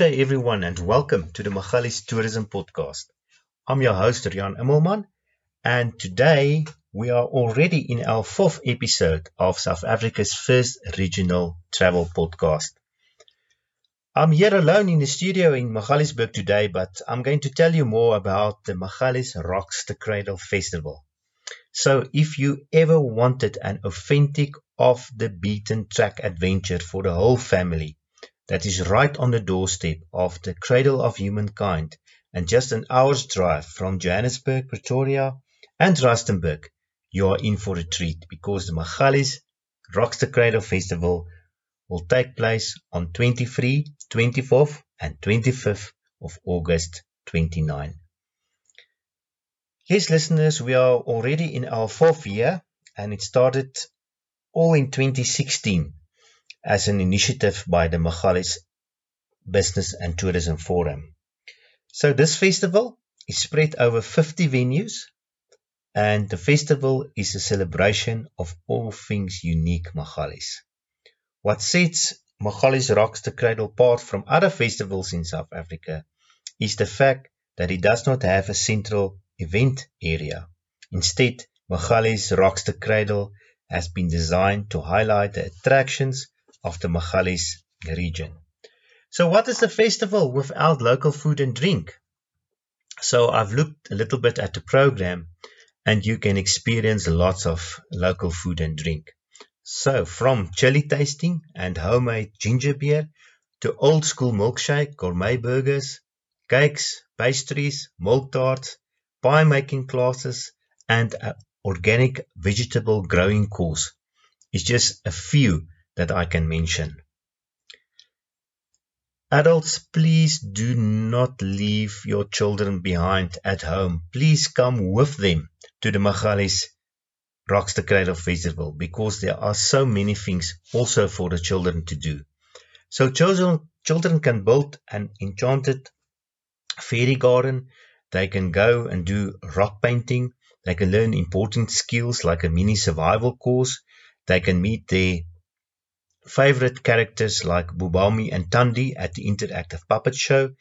day, everyone, and welcome to the Magalies Tourism Podcast. I'm your host, Rian Immelman, and today we are already in our fourth episode of South Africa's first regional travel podcast. I'm here alone in the studio in Magaliesburg today, but I'm going to tell you more about the Magalies Rocks the Cradle Festival. So, if you ever wanted an authentic, off the beaten track adventure for the whole family, that is right on the doorstep of the cradle of humankind and just an hour's drive from Johannesburg, Pretoria, and Rustenburg, you are in for a treat because the Magalies Rocks the Cradle Festival will take place on 23, 24th, and 25th of August 29. Yes, listeners, we are already in our fourth year and it started all in 2016 as an initiative by the Magalies Business and Tourism Forum. So this festival is spread over 50 venues and the festival is a celebration of all things unique Magalies. What sets Magalies Rocks the Cradle apart from other festivals in South Africa is the fact that it does not have a central event area. Instead, Magalies Rocks the Cradle has been designed to highlight the attractions of the Magalies region. So what is the festival without local food and drink? So I've looked a little bit at the program and you can experience lots of local food and drink. So from chili tasting and homemade ginger beer to old school milkshake, gourmet burgers, cakes, pastries, milk tarts, pie making classes and an organic vegetable growing course is just a few that I can mention. Adults, please do not leave your children behind at home. Please come with them to the Magalies Rocks the Cradle Festival because there are so many things also for the children to do. So children, children can build an enchanted fairy garden. They can go and do rock painting. They can learn important skills like a mini survival course. They can meet their favorite characters like Bubami and Tundi at the Interactive Puppet Show.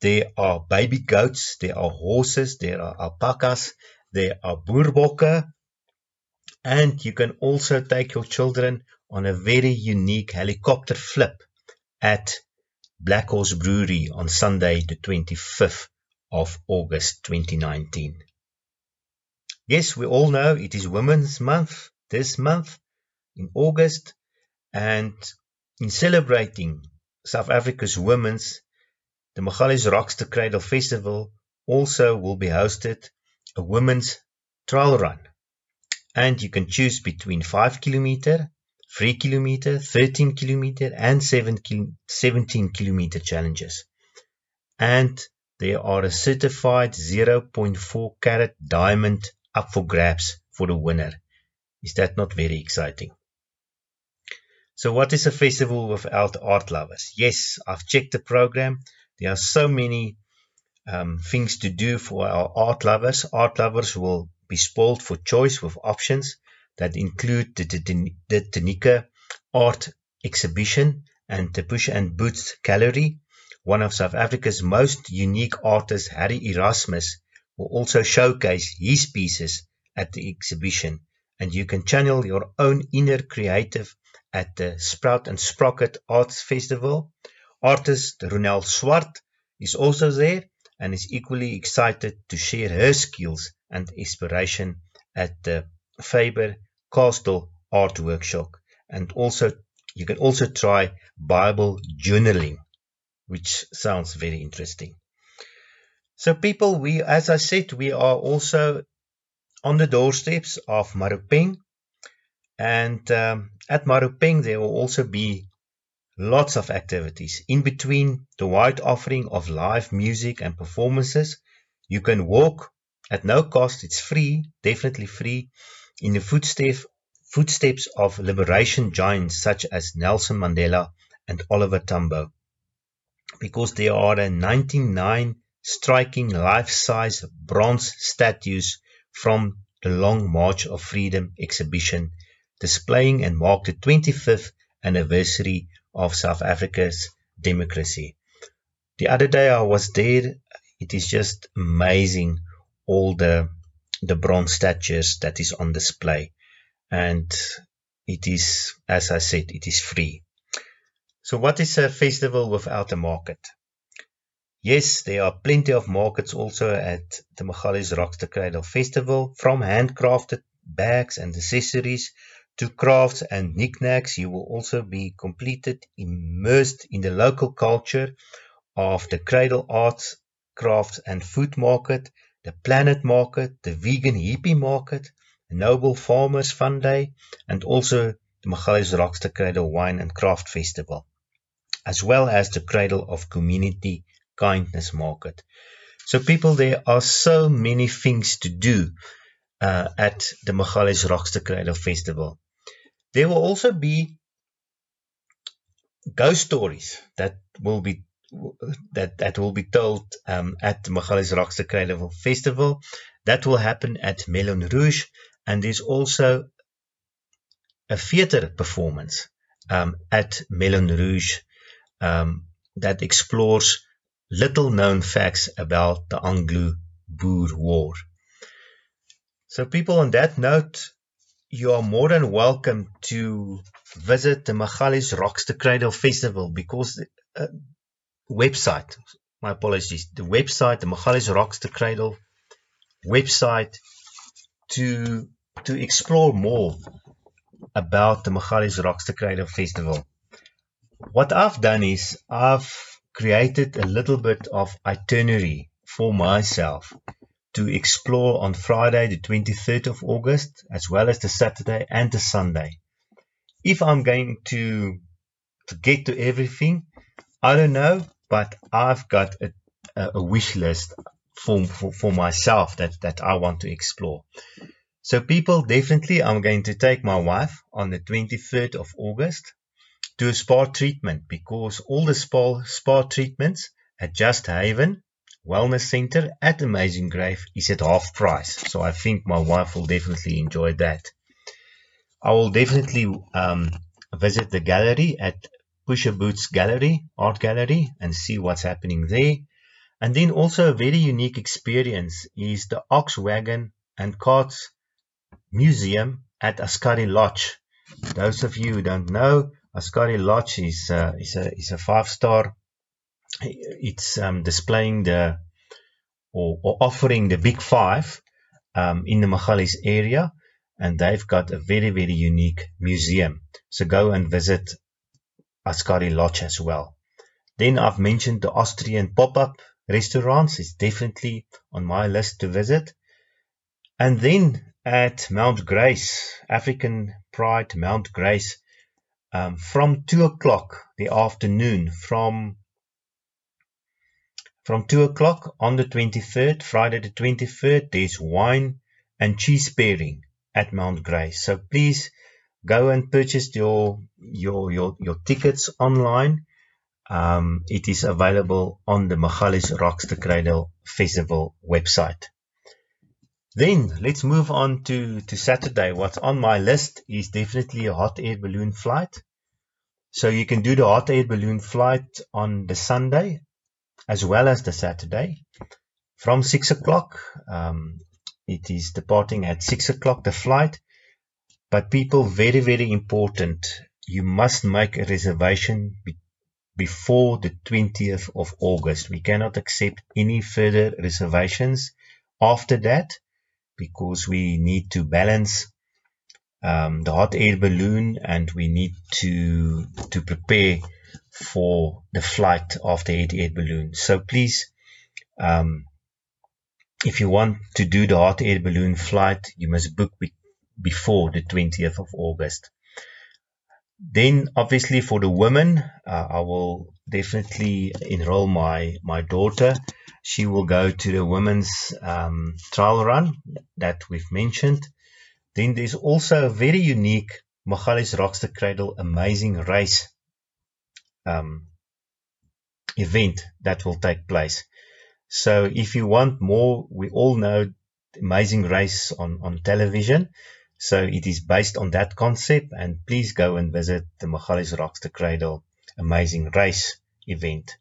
There are baby goats, there are horses, there are alpacas, there are boerbokke, and you can also take your children on a very unique helicopter flip at Black Horse Brewery on Sunday, the 25th of August 2019. Yes, we all know it is Women's Month this month in August, and in celebrating South Africa's women's, the Magalies Rocks the Cradle Festival also will be hosted a women's trail run. And you can choose between 5 kilometer, 3 kilometer, 13 kilometer, and 17 kilometer challenges. And there are a certified 0.4 carat diamond up for grabs for the winner. Is that not very exciting? So what is a festival without art lovers? Yes, I've checked the program. There are so many um, things to do for our art lovers. Art lovers will be spoiled for choice with options that include the, the, the art exhibition and the Push and Boots gallery. One of South Africa's most unique artists, Harry Erasmus, will also showcase his pieces at the exhibition and you can channel your own inner creative at the Sprout and Sprocket Arts Festival. Artist Ronel Swart is also there and is equally excited to share her skills and inspiration at the Faber Castle Art Workshop. And also, you can also try Bible journaling, which sounds very interesting. So people, we, as I said, we are also on the doorsteps of Maropeng and um, at Maropeng, there will also be lots of activities. In between the wide offering of live music and performances, you can walk at no cost. It's free, definitely free, in the footsteps, footsteps of liberation giants such as Nelson Mandela and Oliver Tambo. Because there are 99 striking life-size bronze statues from the Long March of Freedom exhibition displaying and mark the 25th anniversary of South Africa's democracy. The other day I was there. It is just amazing all the the bronze statues that is on display, and it is, as I said, it is free. So, what is a festival without a market? Yes, there are plenty of markets also at the Magalies the Cradle Festival, from handcrafted bags and accessories to crafts and knickknacks. You will also be completed immersed in the local culture of the cradle arts, crafts and food market, the planet market, the vegan hippie market, the noble farmers fun day, and also the Magalies Rockster Cradle Wine and Craft Festival, as well as the Cradle of Community kindness market. So people, there are so many things to do uh, at the Magalies Rockster Cradle Festival. There will also be ghost stories that will be that that will be told um, at the Magalies Rockster Cradle Festival. That will happen at Melon Rouge, and there's also a theatre performance um, at Melon Rouge um, that explores little known facts about the Anglo-Boer War. So people on that note, you are more than welcome to visit the Magalies Rockster Cradle Festival because the uh, website, my apologies, the website, the Magalies Rockster Cradle website to to explore more about the Magalies Rockster Cradle Festival. What I've done is I've created a little bit of itinerary for myself to explore on Friday, the 23rd of August, as well as the Saturday and the Sunday. If I'm going to, to get to everything, I don't know, but I've got a, a wish list for, for, for myself that, that I want to explore. So people, definitely I'm going to take my wife on the 23rd of August to a spa treatment because all the spa, spa treatments at Just Haven Wellness Center at Amazing Grave is at half price. So I think my wife will definitely enjoy that. I will definitely um, visit the gallery at Pusher Boots Gallery, Art Gallery, and see what's happening there. And then also a very unique experience is the Ox Wagon and Carts Museum at Askari Lodge. Those of you who don't know, Askari Lodge is, uh, is a, is a five-star. It's um, displaying the or, or, offering the big five um, in the Magalies area, and they've got a very very unique museum. So go and visit Askari Lodge as well. Then I've mentioned the Austrian pop-up restaurants. It's definitely on my list to visit. And then at Mount Grace, African Pride Mount Grace, um, from two o'clock the afternoon from from two o'clock on the 23rd, Friday the 23rd, there's wine and cheese pairing at Mount Grace. So please go and purchase your your your, your tickets online. Um, it is available on the Magalies Rocks the Cradle Festival website. Then let's move on to, to Saturday. What's on my list is definitely a hot air balloon flight. So you can do the hot air balloon flight on the Sunday as well as the Saturday from 6 o'clock. Um, it is departing at 6 o'clock, the flight. But people, very, very important. You must make a reservation be before the 20th of August. We cannot accept any further reservations after that because we need to balance um, the hot air balloon and we need to to prepare for the flight of the hot air balloon. So please, um, if you want to do the hot air balloon flight, you must book be before the 20th of August. Then, obviously, for the women, uh, I will definitely enroll my my daughter she will go to the women's um, trial run that we've mentioned. Then there's also a very unique Magalies Rocks the Cradle Amazing Race um, event that will take place. So if you want more, we all know Amazing Race on, on television. So it is based on that concept and please go and visit the Magalies the Cradle Amazing Race event.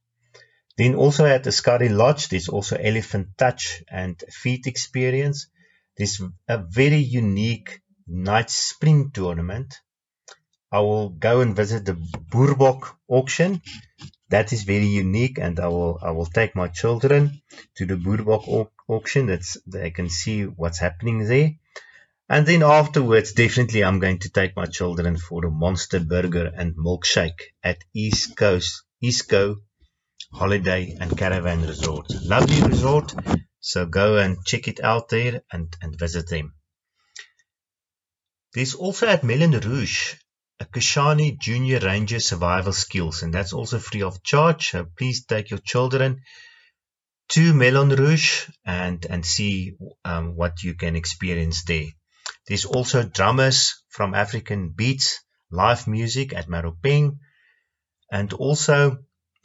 Then also at the Askari Lodge, there's also elephant touch and feet experience. There's a very unique night spring tournament. I will go and visit the Boerbok auction. That is very unique, and I will I will take my children to the Boerbok au- auction. That's they can see what's happening there. And then afterwards, definitely I'm going to take my children for a monster burger and milkshake at East Coast East Coast Holiday and Caravan Resort. Lovely resort. So go and check it out there and, and visit them. There's also at Melon Rouge a Kashani Junior Ranger Survival Skills, and that's also free of charge. So please take your children to Melon Rouge and, and see um, what you can experience there. There's also drummers from African Beats, live music at Maropeng, and also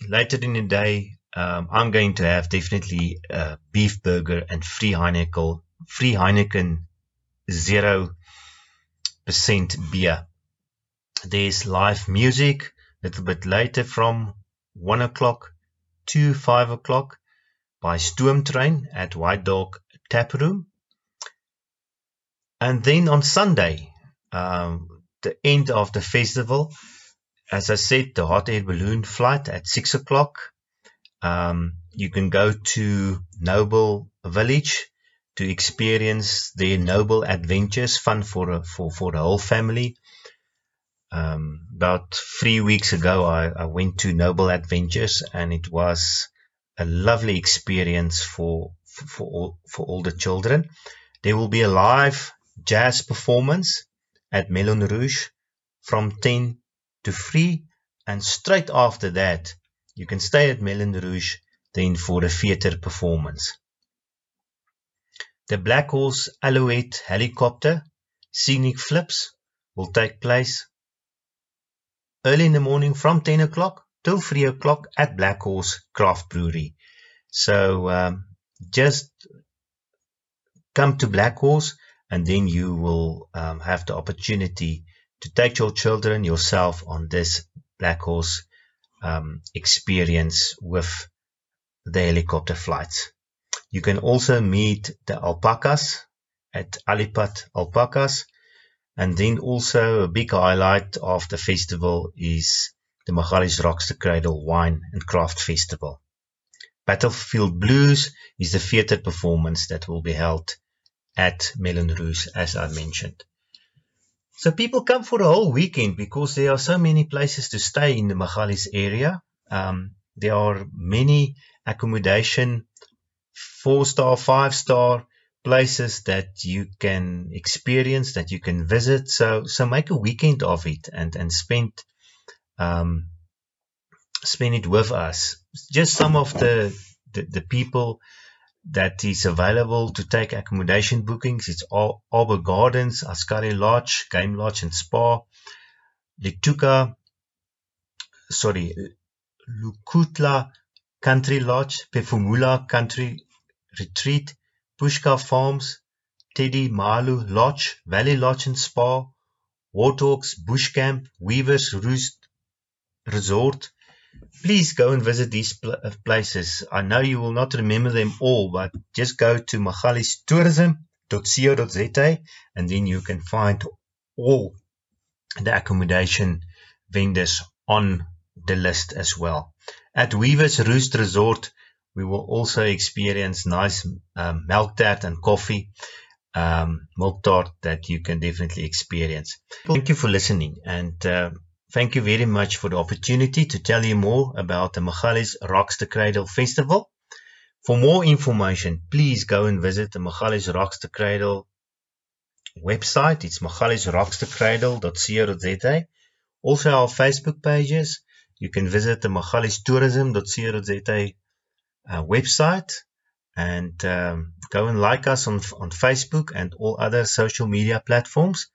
later in the day, um, I'm going to have definitely a beef burger and free Heineken, free Heineken zero percent beer. There's live music a little bit later from one o'clock to five o'clock by Stoomtrain at White Dog Tap Room. And then on Sunday, um, the end of the festival, as I said, the hot air balloon flight at six o'clock. Um, you can go to Noble Village to experience their Noble Adventures, fun for for for the whole family. Um, about three weeks ago, I, I went to Noble Adventures, and it was a lovely experience for for, all, for all the children. There will be a live jazz performance at Melon Rouge from 10 to 3 and straight after that you can stay at Melon Rouge then for a theatre performance. The Black Horse Alouette helicopter scenic flips will take place early in the morning from 10 o'clock till 3 o'clock at Black Horse Craft Brewery. So um, just come to Black Horse and then you will um, have the opportunity to take your children yourself on this Black Horse um, experience with the helicopter flights. You can also meet the alpacas at Alipat Alpacas. And then also a big highlight of the festival is the Magalies Rocks the Cradle Wine and Craft Festival. Battlefield Blues is the theatre performance that will be held at Melon Rouge, as I mentioned. So people come for the whole weekend because there are so many places to stay in the Magalies area. Um, there are many accommodation, four star, five star places that you can experience, that you can visit. So, so make a weekend of it and, and spend, um, spend it with us. Just some of the, the, the people that is available to take accommodation bookings. It's Arbor Gardens, Askari Lodge, Game Lodge and Spa, Letuka, sorry, Lukutla Country Lodge, Pefumula Country Retreat, Pushka Farms, Teddy Malu Lodge, Valley Lodge and Spa, Warthawks Bush Camp, Weavers Roost Resort, please go and visit these uh, places. I know you will not remember them all, but just go to magaliestourism.co.za and then you can find all the accommodation vendors on the list as well. At Weaver's Roost Resort, we will also experience nice um, milk tart and coffee, um, milk tart that you can definitely experience. Thank you for listening and uh, Thank you very much for the opportunity to tell you more about the Magalies Rocks the Cradle Festival. For more information, please go and visit the Magalies Rocks the Cradle website. It's magaliesrocksthecradle.co.za. Also our Facebook pages. You can visit the magaliestourism.co.za uh, website and um, go and like us on, on Facebook and all other social media platforms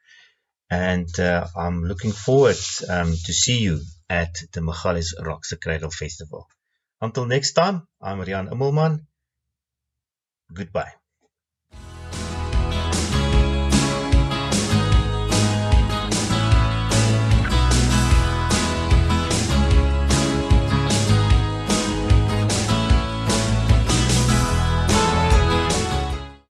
and uh, I'm looking forward um, to see you at the Magalies Rocks the Cradle Festival. Until next time, I'm Rian Immelman. Goodbye.